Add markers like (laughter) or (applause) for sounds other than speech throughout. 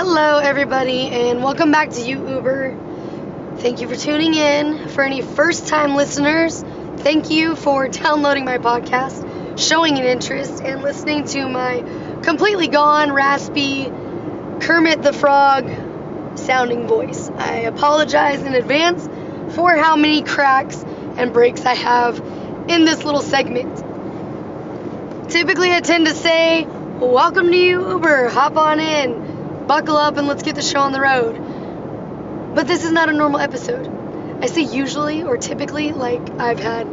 Hello, everybody, and welcome back to You Uber. Thank you for tuning in. For any first time listeners, thank you for downloading my podcast, showing an interest, and listening to my completely gone, raspy, Kermit the Frog sounding voice. I apologize in advance for how many cracks and breaks I have in this little segment. Typically, I tend to say, Welcome to you, Uber, hop on in, buckle up, and let's get the show on the road. But this is not a normal episode. I say usually or typically, like I've had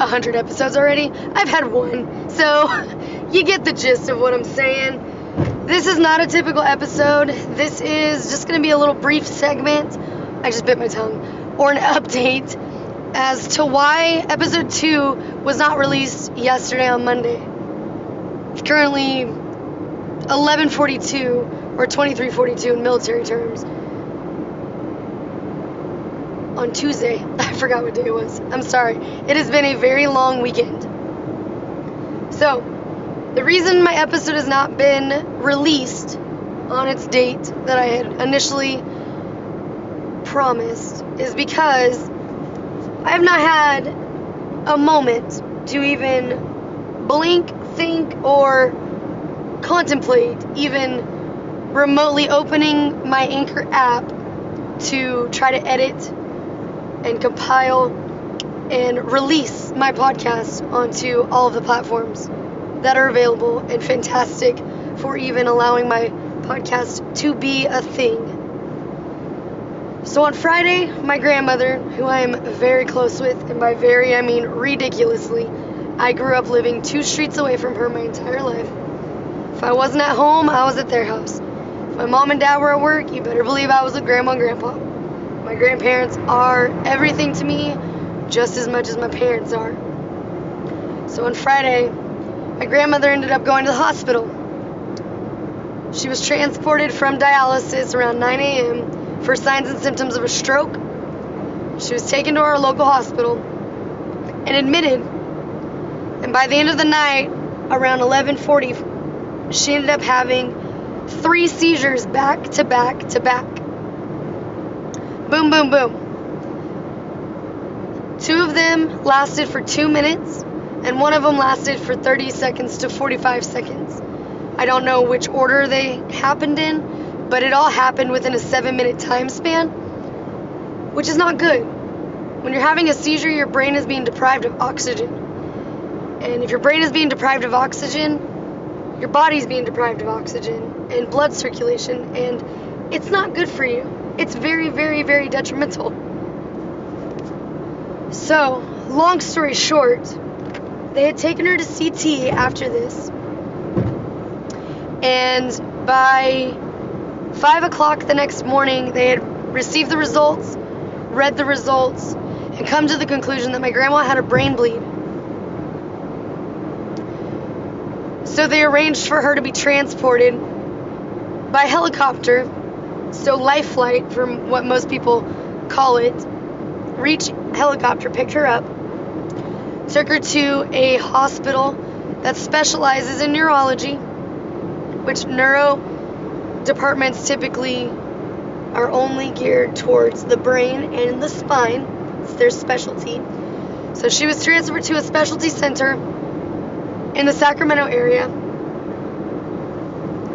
a hundred episodes already. I've had one, so (laughs) you get the gist of what I'm saying. This is not a typical episode. This is just to be a little brief segment. I just bit my tongue. Or an (laughs) update as to why episode 2 was not released yesterday on Monday. It's currently 11:42 or 23:42 in military terms. On Tuesday, (laughs) I forgot what day it was. I'm sorry. It has been a very long weekend. So, the reason my episode has not been released on its date that I had initially promised is because I have not had a moment to even blink, think, or contemplate even remotely opening my Anchor app to try to edit and compile and release my podcast onto all of the platforms that are available and fantastic for even allowing my podcast to be a thing. So on Friday, my grandmother, who I am very close with, and by very I mean ridiculously, I grew up living two streets away from her my entire life. If I wasn't at home, I was at their house. If my mom and dad were at work, you better believe I was with grandma and grandpa. My grandparents are everything to me, just as much as my parents are. So on Friday, my grandmother ended up going to the hospital. She was transported from dialysis around 9 a.m for signs and symptoms of a stroke. She was taken to our local hospital and admitted. And by the end of the night, around 11:40, she ended up having three seizures back to back to back. Boom, boom, boom. Two of them lasted for two minutes, and one of them lasted for 30 seconds to 45 seconds. I don't know which order they happened in, but it all happened within a seven minute time span, which is not good. When you're having a seizure, your brain is being deprived of oxygen. And if your brain is being deprived of oxygen, your body's being deprived of oxygen and blood circulation, and it's not good for you. It's very, very, very detrimental. So, long story short, they had taken her to CT after this. And by 5 o'clock the next morning, they had received the results, read the results, and come to the conclusion that my grandma had a brain bleed. So they arranged for her to be transported by helicopter, so life flight, from what most people call it. Reach helicopter picked her up, took her to a hospital that specializes in neurology, which neuro departments typically are only geared towards the brain and the spine. It's their specialty. So she was transferred to a specialty center in the Sacramento area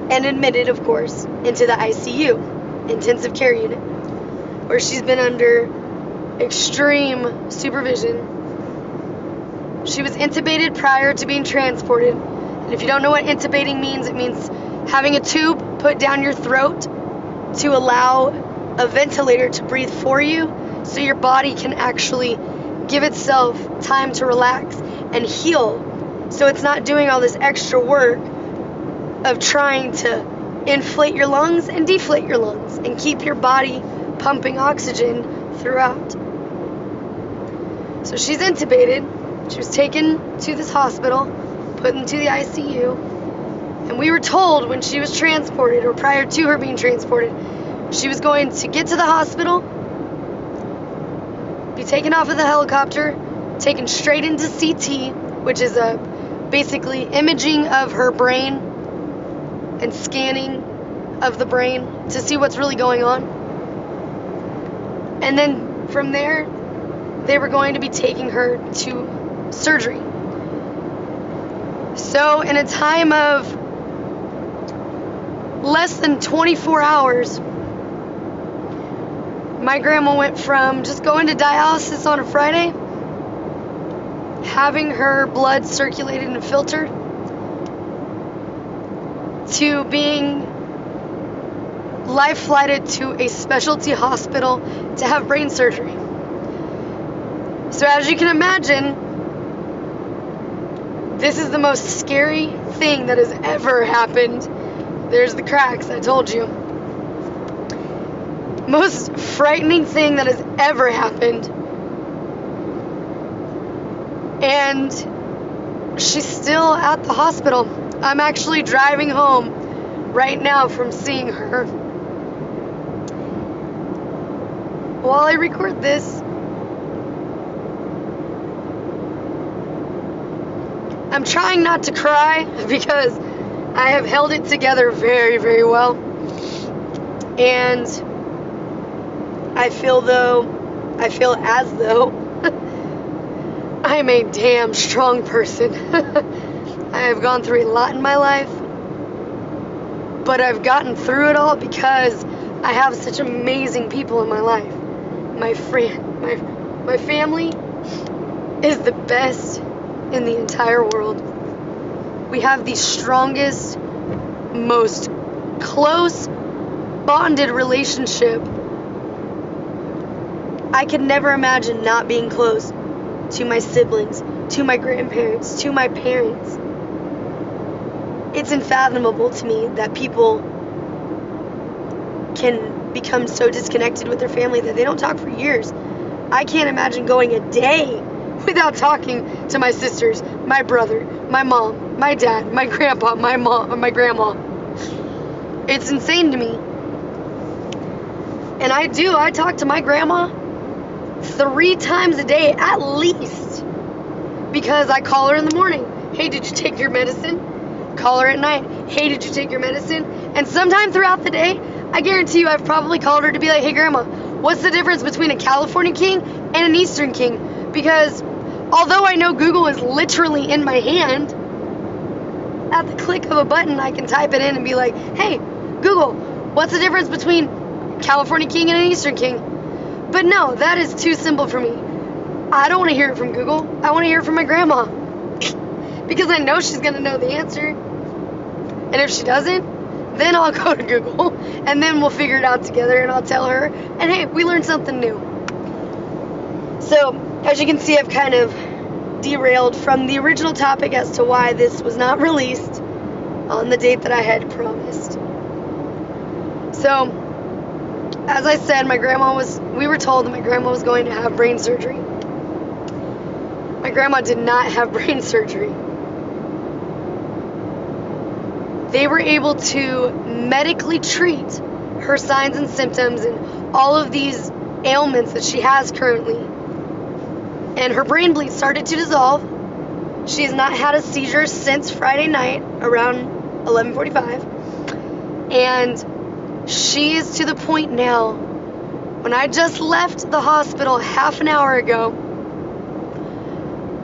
and admitted, of course, into the ICU, intensive care unit, where she's been under extreme supervision. She was intubated prior to being transported. And if you don't know what intubating means, it means having a tube put down your throat to allow a ventilator to breathe for you so your body can actually give itself time to relax and heal so it's not doing all this extra work of trying to inflate your lungs and deflate your lungs and keep your body pumping oxygen throughout. So she's intubated. She was taken to this hospital, put into the ICU and we were told when she was transported, or prior to her being transported, she was going to get to the hospital, be taken off of the helicopter, taken straight into CT, which is a basically imaging of her brain and scanning of the brain to see what's really going on. And then from there, they were going to be taking her to surgery. So, in a time of less than 24 hours, my grandma went from just going to dialysis on a Friday, having her blood circulated and filtered, to being life flighted to a specialty hospital to have brain surgery. So, as you can imagine, this is the most scary thing that has ever happened. There's the cracks, I told you. Most frightening thing that has ever happened. And she's still at the hospital. I'm actually driving home right now from seeing her. While I record this, I'm trying not to cry (laughs) because I have held it together very, very well. And I feel though, I feel as though I'm a damn strong person. (laughs) I have gone through a lot in my life, but I've gotten through it all because I have such amazing people in my life. My friend, my my family is the best in the entire world. We have the strongest, most close, bonded relationship. I could never imagine not being close to my siblings, to my grandparents, to my parents. It's unfathomable to me that people can become so disconnected with their family that they don't talk for years. I can't imagine going a day (laughs) without talking to my sisters, my brother, my mom, my dad, my grandpa, my mom, my grandma. It's insane to me. And I do, I talk to my grandma three times a day at least. Because I call her in the morning. Hey, did you take your medicine? Call her at night. Hey, did you take your medicine? And sometime throughout the day, I guarantee you I've probably called her to be like, hey, grandma, what's the difference between a California king and an Eastern king? Because although I know Google is literally in my hand, at the click of a button, I can type it in and be like, hey, Google, what's the difference between California king and an Eastern king? But no, that is too simple for me. I don't want to hear it from Google. I want to hear it from my grandma. (laughs) because I know she's going to know the answer. And if she doesn't, then I'll (laughs) go to Google and then we'll figure it out together and I'll tell her, and hey, we learned something new. So, as you can see, I've kind of derailed from the original topic as to why this was not released on the date that I had promised. So, as I said, my grandma was, we were told that my grandma was going to have brain surgery. My grandma did not (laughs) have brain surgery. They were able to medically treat her signs and symptoms and all of these ailments that she has currently. And her brain bleed started to dissolve. She has not had a seizure since Friday night around 11:45. And she is to the point now. When I just left the hospital half an hour ago,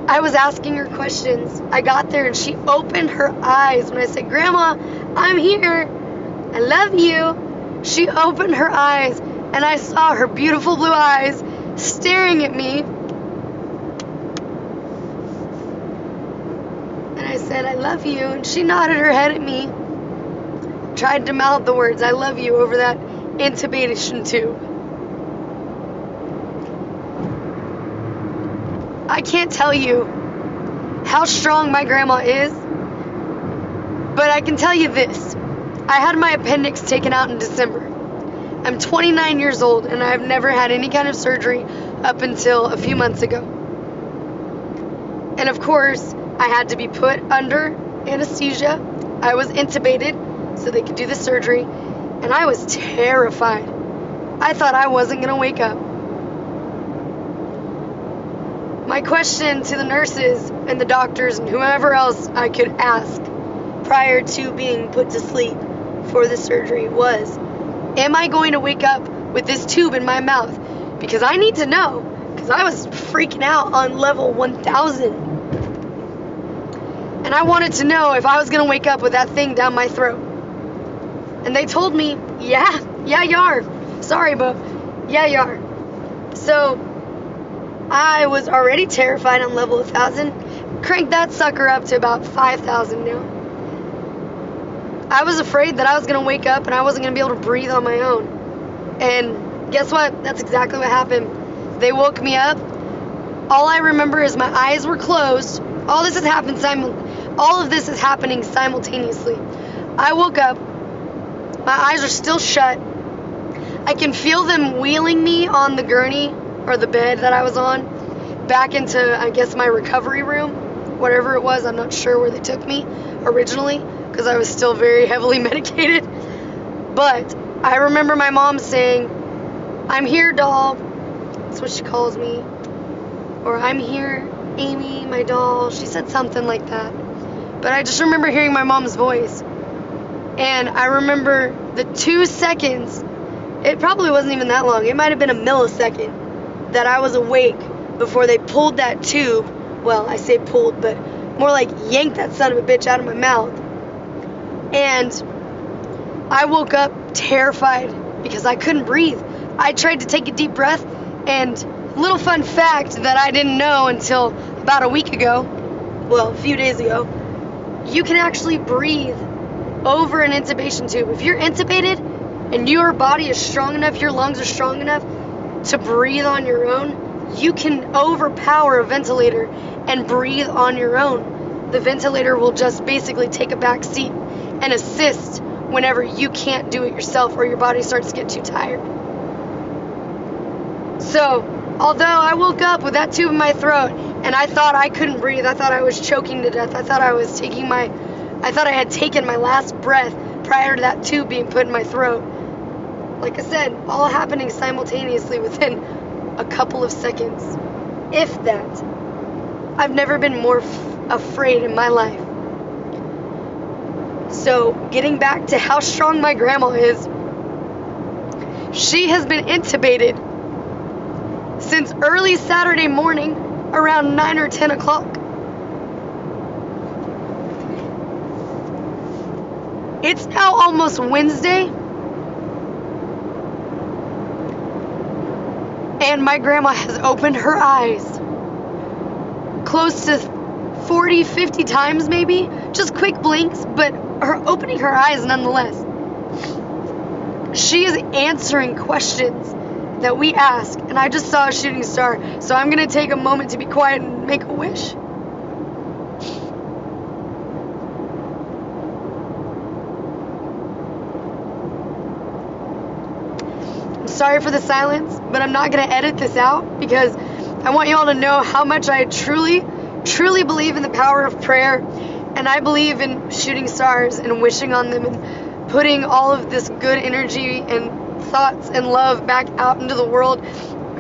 I was asking her questions. I got there and she opened her eyes when I said, Grandma, I'm here. I love you. She opened her eyes and I saw her beautiful blue eyes staring at me. And I said, I love you. And she nodded her head at me tried to mouth the words, I love you, over that intubation tube. I can't tell you how strong my grandma is, but I can tell you this. I had my appendix taken out in December. I'm 29 years old and I've never had any kind of surgery up until a few months ago. And of course, I had to be put under anesthesia. I was intubated so they could do the surgery. And I was terrified. I thought I wasn't going to wake up. My question to the nurses and the doctors and whoever else I could ask prior to being put to sleep for the surgery was Am I going to wake up with this tube in my mouth? Because I need to know. Because I was freaking out on level 1000. And I wanted to know if I was going to wake up with that thing down my throat. And they told me, Yeah, yeah, you are. Sorry, but yeah, you are. So I was already terrified on level 1000. Crank that sucker up to about 5000 now. I was afraid that I was going to wake up and I wasn't going to be able to breathe on my own. And guess what? That's exactly what happened. They woke me up. All I remember is my eyes were closed. All this has happened simul- all of this is happening simultaneously. I woke up. My eyes are still shut. I can feel them wheeling me on the gurney or the bed that I was on back into I guess my recovery room, whatever it was. I'm not sure where they took me originally because I was still very (laughs) heavily medicated. But I remember my mom saying, I'm here, doll. That's what she calls me. Or I'm here, Amy, my doll. She said something like that. But I just remember hearing my mom's voice. And I remember the two seconds, it probably wasn't even that long, it might have been a millisecond that I was awake before they pulled that tube. Well, I say pulled, but more like yanked that son of a bitch out of my mouth and I woke up terrified because I couldn't breathe. I tried to take a deep breath, and little fun fact that I didn't know until about a week ago, well, a few days ago, you can actually breathe over an intubation tube. If you're intubated and your body is strong enough, your lungs are strong enough to breathe on your own, you can overpower a ventilator and breathe on your own. The ventilator will just basically take a back seat and assist whenever you can't do it yourself or your body starts to get too tired. So, although I woke up with that tube in my throat and I thought I couldn't breathe, I thought I was choking to death, I thought I was taking my, I thought I had taken my last breath prior to that tube being put in my throat. Like I said, all happening simultaneously within a couple of seconds, if that. I've never been more f- afraid in my life. So, getting back to how strong my grandma is, she has been intubated since early Saturday morning around 9 or 10 o'clock. It's now almost Wednesday, and my grandma has opened her eyes close to 40, 50 times maybe. Just quick blinks, but her opening her eyes nonetheless. She is answering questions that we ask, and I just saw a shooting star, so I'm gonna take a moment to be quiet and make a wish. Sorry for the silence, but I'm not gonna edit this out because I want you all to know how much I truly, truly believe in the power of prayer and I believe in shooting stars and wishing on them and putting all of this good energy and thoughts and love back out into the world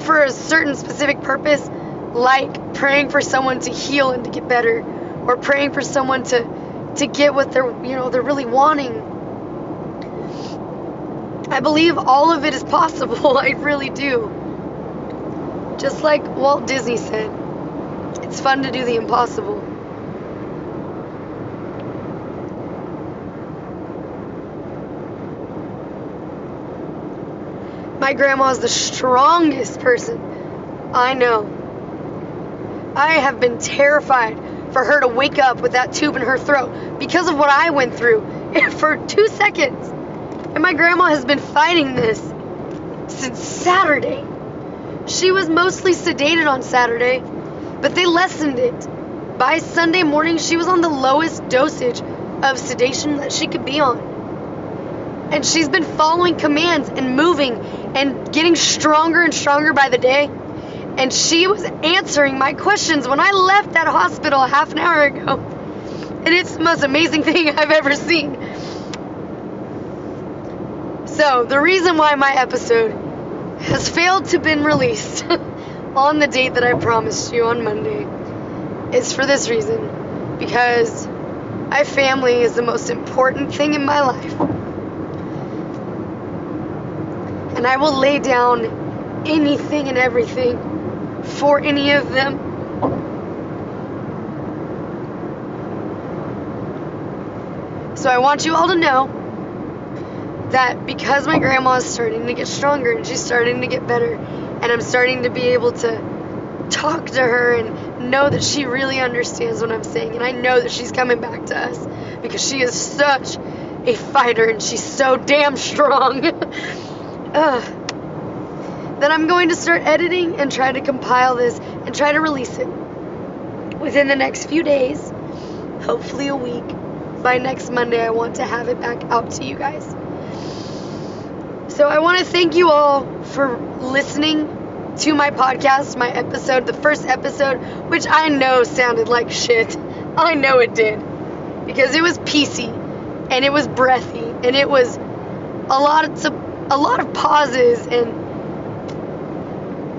for a certain specific purpose, like praying for someone to heal and to get better, or praying for someone to to get what they're you know they're really wanting. I believe all of it is possible. (laughs) I really do. Just like Walt Disney said, it's fun to do the impossible. My grandma is the strongest person I know. I have been terrified for her to wake up with that tube in her throat because of what I went through (laughs) for two seconds. And my grandma has been fighting this since Saturday. She was mostly sedated on Saturday, but they lessened it. By Sunday morning, she was on the lowest dosage of sedation that she could be on. And she's been following commands and moving and getting stronger and stronger by the day. And she was answering my questions when I left that hospital half an hour ago. And it's the most amazing thing (laughs) I've ever seen. So, the reason why my episode has failed to been released (laughs) on the date that I promised you on Monday is for this reason. Because my family is the most important thing in my life. And I will lay down anything and everything for any of them. So I want you all to know that because my grandma is starting to get stronger and she's starting to get better, and I'm starting to be able to talk to her and know that she really understands what I'm saying, and I know that she's coming back to us because she is such a fighter and she's so damn strong. (laughs) then I'm going to start editing and try to compile this and try to release it within the next few days, hopefully a week. By next Monday, I want to have it back out to you guys. So I want to thank you all for listening to my podcast, my episode, the first episode, which I know sounded like shit. I know it did. Because it was PC and it was breathy and it was a lot of a lot of pauses and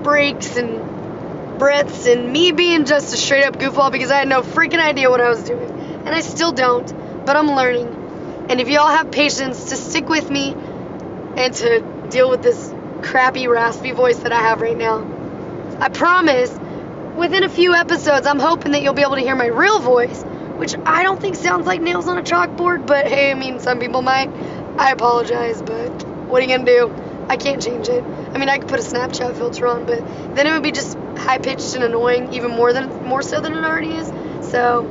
breaks and breaths and me being just a straight up goofball because I had no freaking idea what I was doing. And I still don't but I'm learning. And if y'all have patience to stick with me and to deal with this crappy, raspy voice that I have right now, I promise within a few episodes, I'm hoping that you'll be able to hear my real voice, which I don't think sounds like nails on a chalkboard, but hey, I mean, some people might. I apologize, but what are you gonna do? I can't change it. I mean, I could put a Snapchat filter on, but then it would be just high pitched and annoying, even more than more so than it already is. So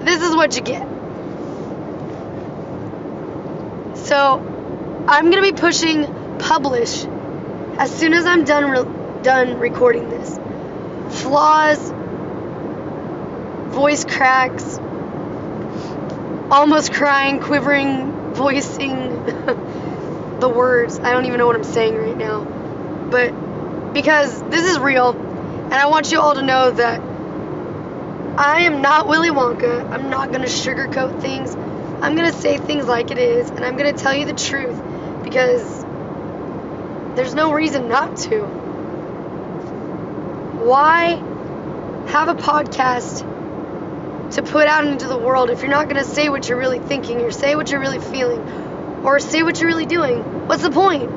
this is what you get. So, I'm to be pushing publish as soon as I'm done re- done recording this. Flaws, voice cracks, almost crying, quivering, voicing (laughs) the words. I don't even know what I'm saying right now. But because this is real, and I want you all to know that I am not Willy Wonka. I'm not to sugarcoat things. I'm to say things like it is, and I'm to tell you the truth because there's no reason not to. Why have a podcast to put out into the world if you're not going to say what you're really thinking or say what you're really feeling or say what you're really doing? What's the point?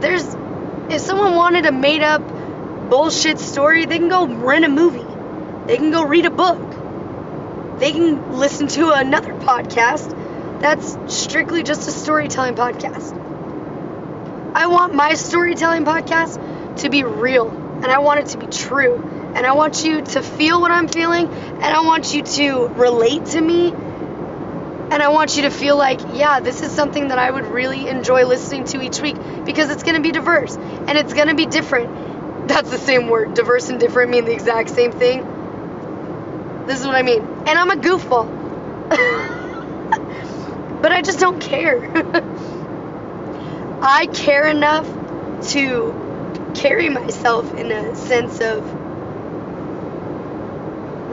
There's if someone wanted a made up bullshit story, they can go rent a movie. They can go read a book. They can listen to another podcast that's strictly just a storytelling podcast. I want my storytelling podcast to be real and I want it to be true. And I want you to feel what I'm feeling and I want you to relate to me. And I want you to feel like, yeah, this is something that I would really enjoy listening to each week because it's going to be diverse and it's going to be different. That's the same word. Diverse and different mean the exact same thing. This is what I mean. And I'm a goofball. (laughs) but I just don't care. (laughs) I care enough to carry myself in a sense of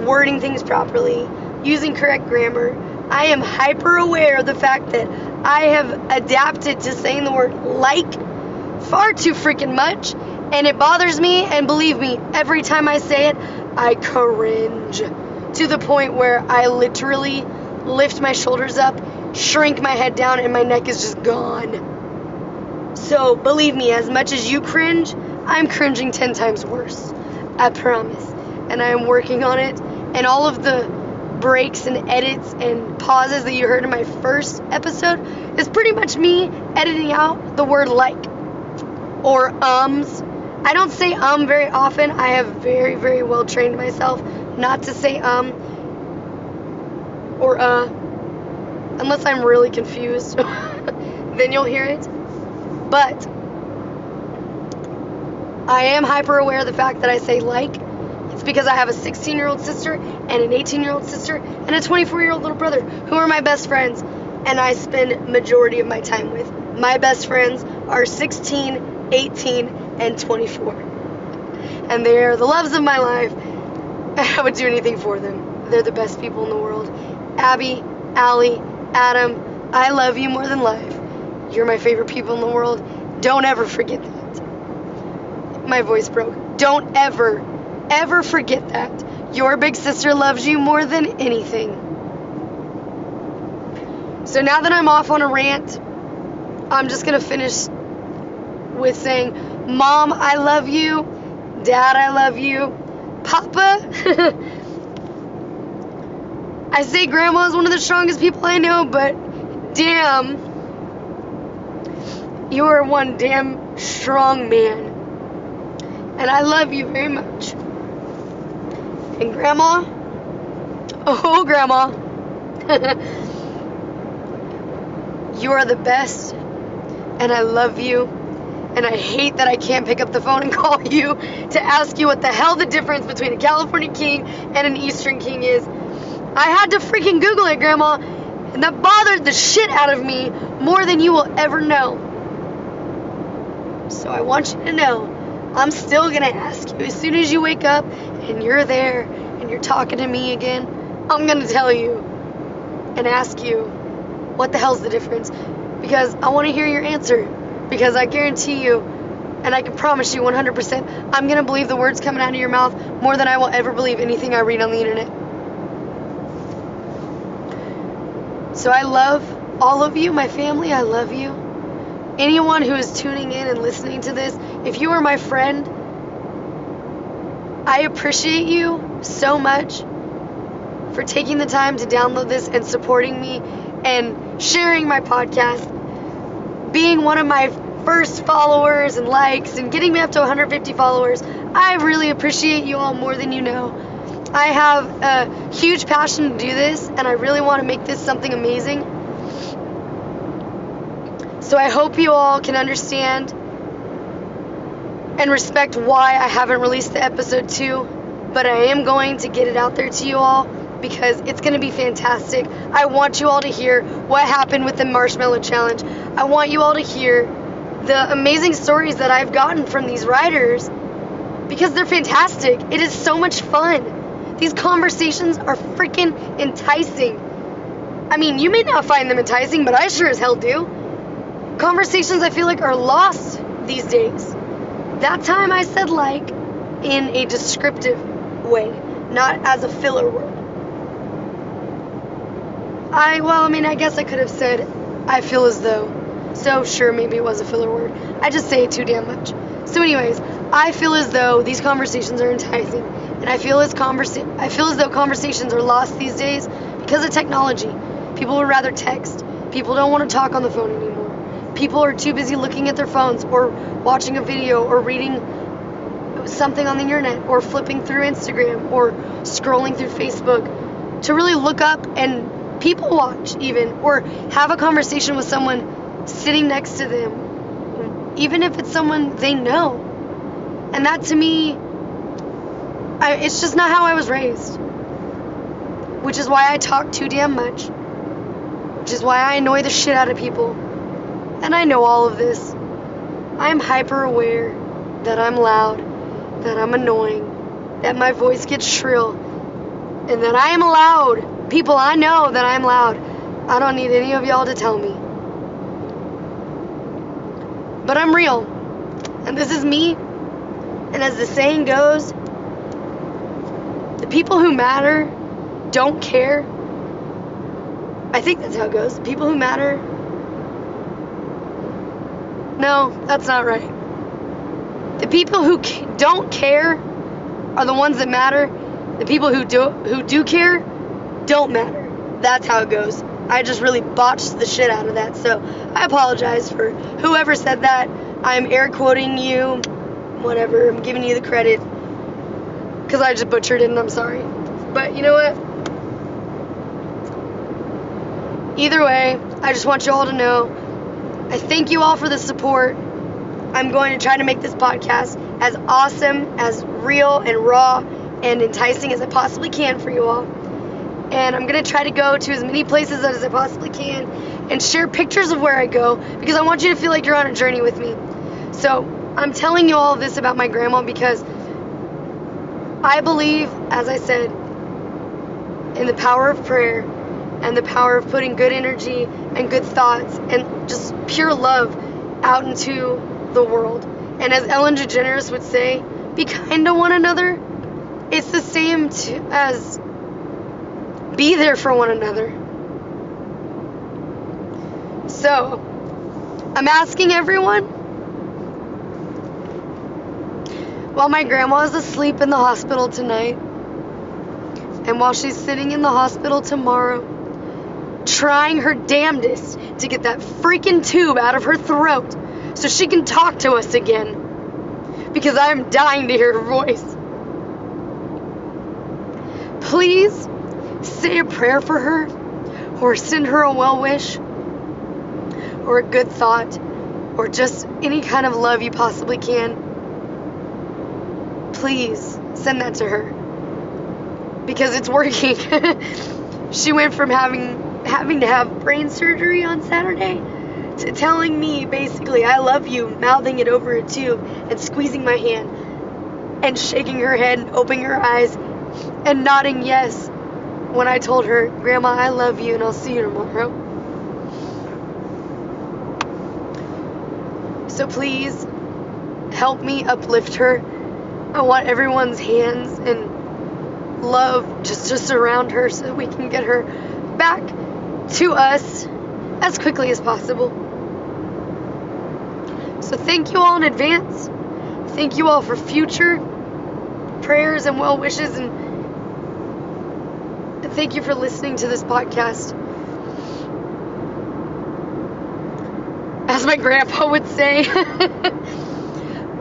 wording things properly, using correct grammar. I am hyper aware of the fact that I have adapted to saying the word like far too freaking much, and it bothers me. And believe me, every time I say it, I cringe to the point where I literally lift my shoulders up, shrink my head down, and my neck is just gone. So, believe me, as much as you cringe, I'm cringing 10 times worse. I promise. And I am working on it. And all of the breaks and edits and pauses that you heard in my first episode is pretty much me editing out the word like or ums. I don't say um very often. I have very, very well trained myself not to say um or uh unless I'm really confused. (laughs) then you'll hear it. But I am hyper aware of the fact that I say like. It's because I have a 16 year old sister and an 18 year old sister and a 24 year old little brother who are my best friends and I spend majority of my time with. My best friends are 16, 18, and 24. And they are the loves of my life (laughs) I would do anything for them. They're the best people in the world. Abby, Allie, Adam, I love you more than life. You're my favorite people in the world. Don't ever forget that. My voice broke. Don't ever, ever forget that. Your big sister loves you more than anything. So now that I'm off on a rant, I'm just going to finish with saying, Mom, I love you. Dad, I love you. Papa, (laughs) I say Grandma is one of the strongest people I know, but damn, you are one damn strong man. And I love you very much. And Grandma, oh, Grandma, (laughs) you are the best, and I love you. And I hate that I can't pick up the phone and (laughs) call you to ask you what the hell the difference between a California king and an Eastern king is. I had to freaking Google it, Grandma, and that bothered the shit out of me more than you will ever know. So I want you to know I'm still gonna ask you as soon as you wake up and you're there and you're talking to me again. I'm gonna tell you and ask you what the hell's the difference because I want to hear your answer because I guarantee you and I can promise you 100% I'm gonna believe the words coming out of your mouth more than I will ever believe anything I read on the internet. So I love all of you, my family. I love you. Anyone who is tuning in and listening to this, if you are my friend, I appreciate you so much for taking the time to download this and supporting me and sharing my podcast, being one of my first followers and likes, and getting me up to 150 followers. I really appreciate you all more than you know. I have a huge passion to do this, and I really want to make this something amazing. So I hope you all can understand and respect why I haven't released the episode 2, but I am going to get it out there to you all because it's going to be fantastic. I want you all to hear what happened with the Marshmallow Challenge. I want you all to hear the amazing stories that I've gotten from these writers because they're fantastic. It is so much fun. These conversations are freaking enticing. I mean, you may not find them enticing, but I sure as hell do. Conversations I feel like are lost these days. That time I said like in a descriptive way, not as a filler word. I, well, I mean, I guess I could have said, I feel as though. So, sure, maybe it was a filler word. I just say it too damn much. So, anyways, I feel as though these conversations are enticing and I feel as conversa- I feel as though conversations are lost these days because of technology. People would rather text. People don't want to talk on the phone anymore. People are too busy looking at their phones or watching a video or reading something on the internet or flipping through Instagram or scrolling through Facebook to really look up and people watch even or have a conversation with someone sitting next to them even if it's someone they know. And that to me I, it's just not how I was raised. Which is why I talk too damn much. Which is why I annoy the shit out of people. And I know all of this. I'm hyper aware that I'm loud, that I'm annoying, that my voice gets shrill, and that I am loud. People, I know that I'm loud. I don't need any of y'all to tell me. But I'm real. And this is me. And as the saying goes, the people who matter don't care. I think that's how it goes. People who matter. No, that's not right. The people who don't care are the ones that matter. The people who do who do care don't matter. That's how it goes. I just really botched the shit out of that. So I apologize for whoever said that. I'm air quoting you. Whatever. I'm giving you the credit because I just butchered it and I'm sorry. But you know what? Either way, I just want you all to know I thank you all for the support. I'm going to try to make this podcast as awesome, as real and raw and enticing as I possibly can for you all. And I'm going to try to go to as many places as I possibly can and share pictures of where I go because I want you to feel like you're on a journey with me. So, I'm telling you all this about my grandma because I believe, as I said, in the power of prayer and the power of putting good energy and good thoughts and just pure love out into the world. And as Ellen DeGeneres would say, be kind to one another. It's the same as be there for one another. So, I'm asking everyone while my grandma is asleep in the hospital tonight, and while she's sitting in the hospital tomorrow, trying her damnedest to get that freaking tube out of her throat so she can talk to us again. Because I am dying to hear her voice. Please say a prayer for her, or send her a well wish, or a good thought, or just any kind of love you possibly can. Please send that to her because it's working. (laughs) she went from having having to have brain surgery on Saturday to telling me basically I love you, mouthing it over a tube and squeezing my hand and shaking her head and opening her eyes and nodding yes when I told her, Grandma, I love you and I'll see you tomorrow. So please help me uplift her. I want everyone's hands and love just to surround her so we can get her back to us as quickly as possible. So thank you all in advance. Thank you all for future prayers and well wishes and thank you for listening to this podcast. As my grandpa would say. (laughs)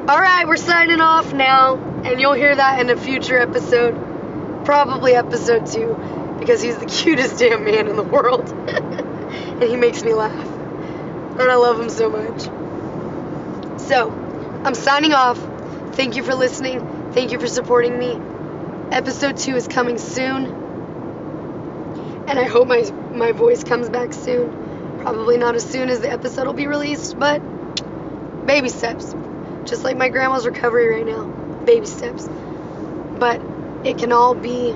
Alright, we're signing off now, and you'll hear that in a future episode. Probably episode two, because he's the cutest damn man in the world. (laughs) and he makes me laugh. And I love him so much. So, I'm signing off. Thank you for listening. Thank you for supporting me. Episode two is coming soon. And I hope my, my voice comes back soon. Probably not as soon as the episode will be released, but baby steps. Just like my grandma's recovery right now. Baby steps. But it can all be.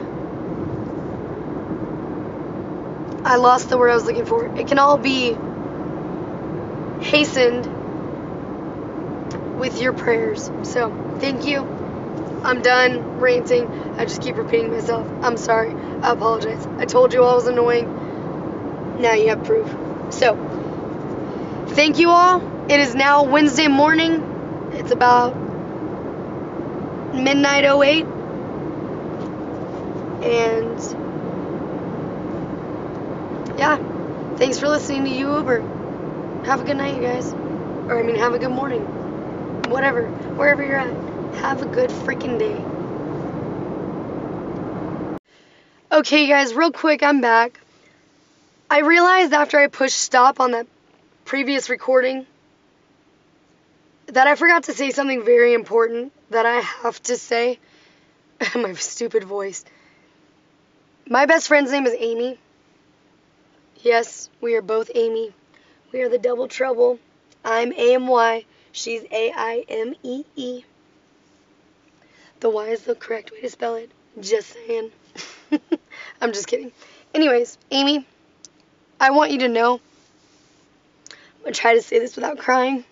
I lost the word I was looking for. It can all be hastened with your prayers. So, thank you. I'm done ranting. I just keep repeating myself. I'm sorry. I apologize. I told you I was annoying. Now you have proof. So, thank you all. It is now Wednesday morning. It's about midnight 08. And yeah, thanks for listening to you Uber. Have a good night, you guys. Or I mean, have a good morning. Whatever, wherever you're at. Have a good freaking day. Okay, guys, real quick, I'm back. I realized after I pushed stop on that previous recording that I forgot to say something very important that I have to say. (laughs) My stupid voice. My best friend's name is Amy. Yes, we are both Amy. We are the double trouble. I'm A-M-Y. She's A-I-M-E-E. The Y is the correct way to spell it. Just saying. (laughs) I'm just kidding. Anyways, Amy, I want you to know. I'm going to try to say this without crying.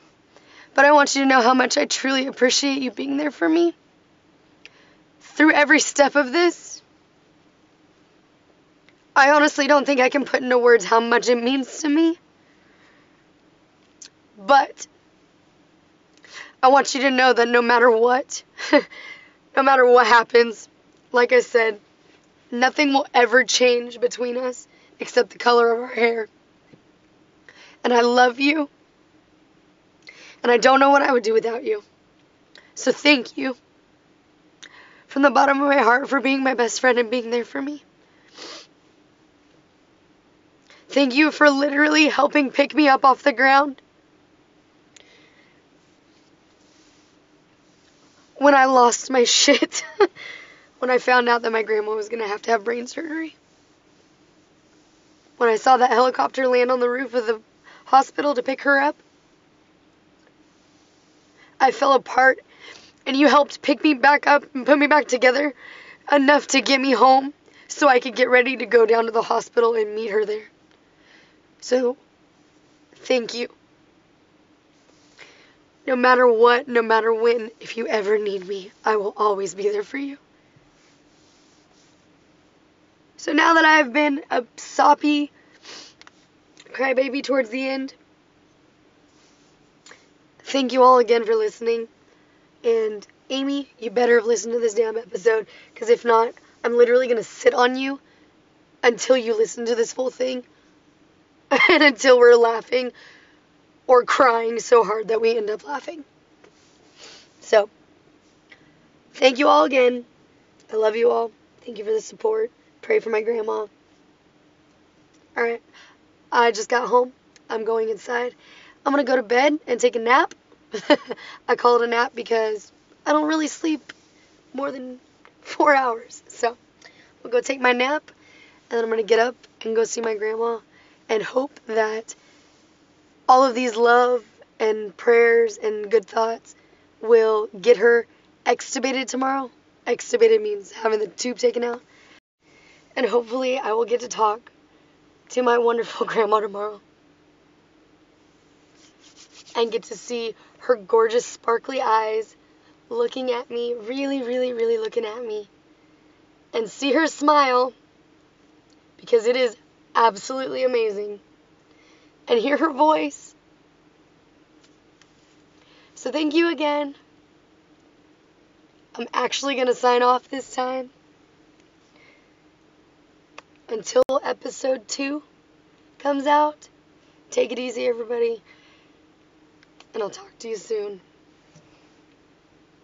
But I want you to know how much I truly appreciate you being there for me. Through every step of this. I honestly don't think I can put into words how much it means to me. But I want you to know that no matter what, (laughs) no matter what happens, like I said, nothing will ever change between us except the color of our hair. And I love you. And I don't know what I would do without you. So thank you from the bottom of my heart for being my best friend and being there for me. Thank you for literally helping pick me up off the ground. When I lost my (laughs) shit. when I found out that my grandma was going to have to have brain surgery. When I saw that helicopter land on the roof of the hospital to pick her up. I fell apart and you helped pick me back up and put me back together enough to get me home so I could get ready to go down to the hospital and meet her there. So, thank you. No matter what, no matter when, if you ever need me, I will always be there for you. So now that I've been a soppy crybaby towards the end, thank you all again for listening. And Amy, you better have listened to this damn episode, because if not, I'm literally going to sit on you until you listen to this full thing (laughs) and until we're laughing or crying so hard that we end up laughing. So, thank you all again. I love you all. Thank you for the support. Pray for my grandma. Alright, I just got home. I'm going inside. I'm going to go to bed and take a nap. (laughs) I call it a nap because I don't really sleep more than four hours. So, I'll go take my nap and then I'm going to get up and go see my grandma and hope that all of these love and prayers and good thoughts will get her extubated tomorrow. Extubated means having the tube taken out. And hopefully, I will get to talk to my wonderful (laughs) grandma tomorrow and get to see her gorgeous, sparkly eyes looking at me, really, really, really looking at me, and see her smile because it is absolutely amazing, and hear her voice. So, thank you again. I'm actually going to sign off this time. Until episode 2 comes out, take it easy, everybody. And I'll talk to you soon.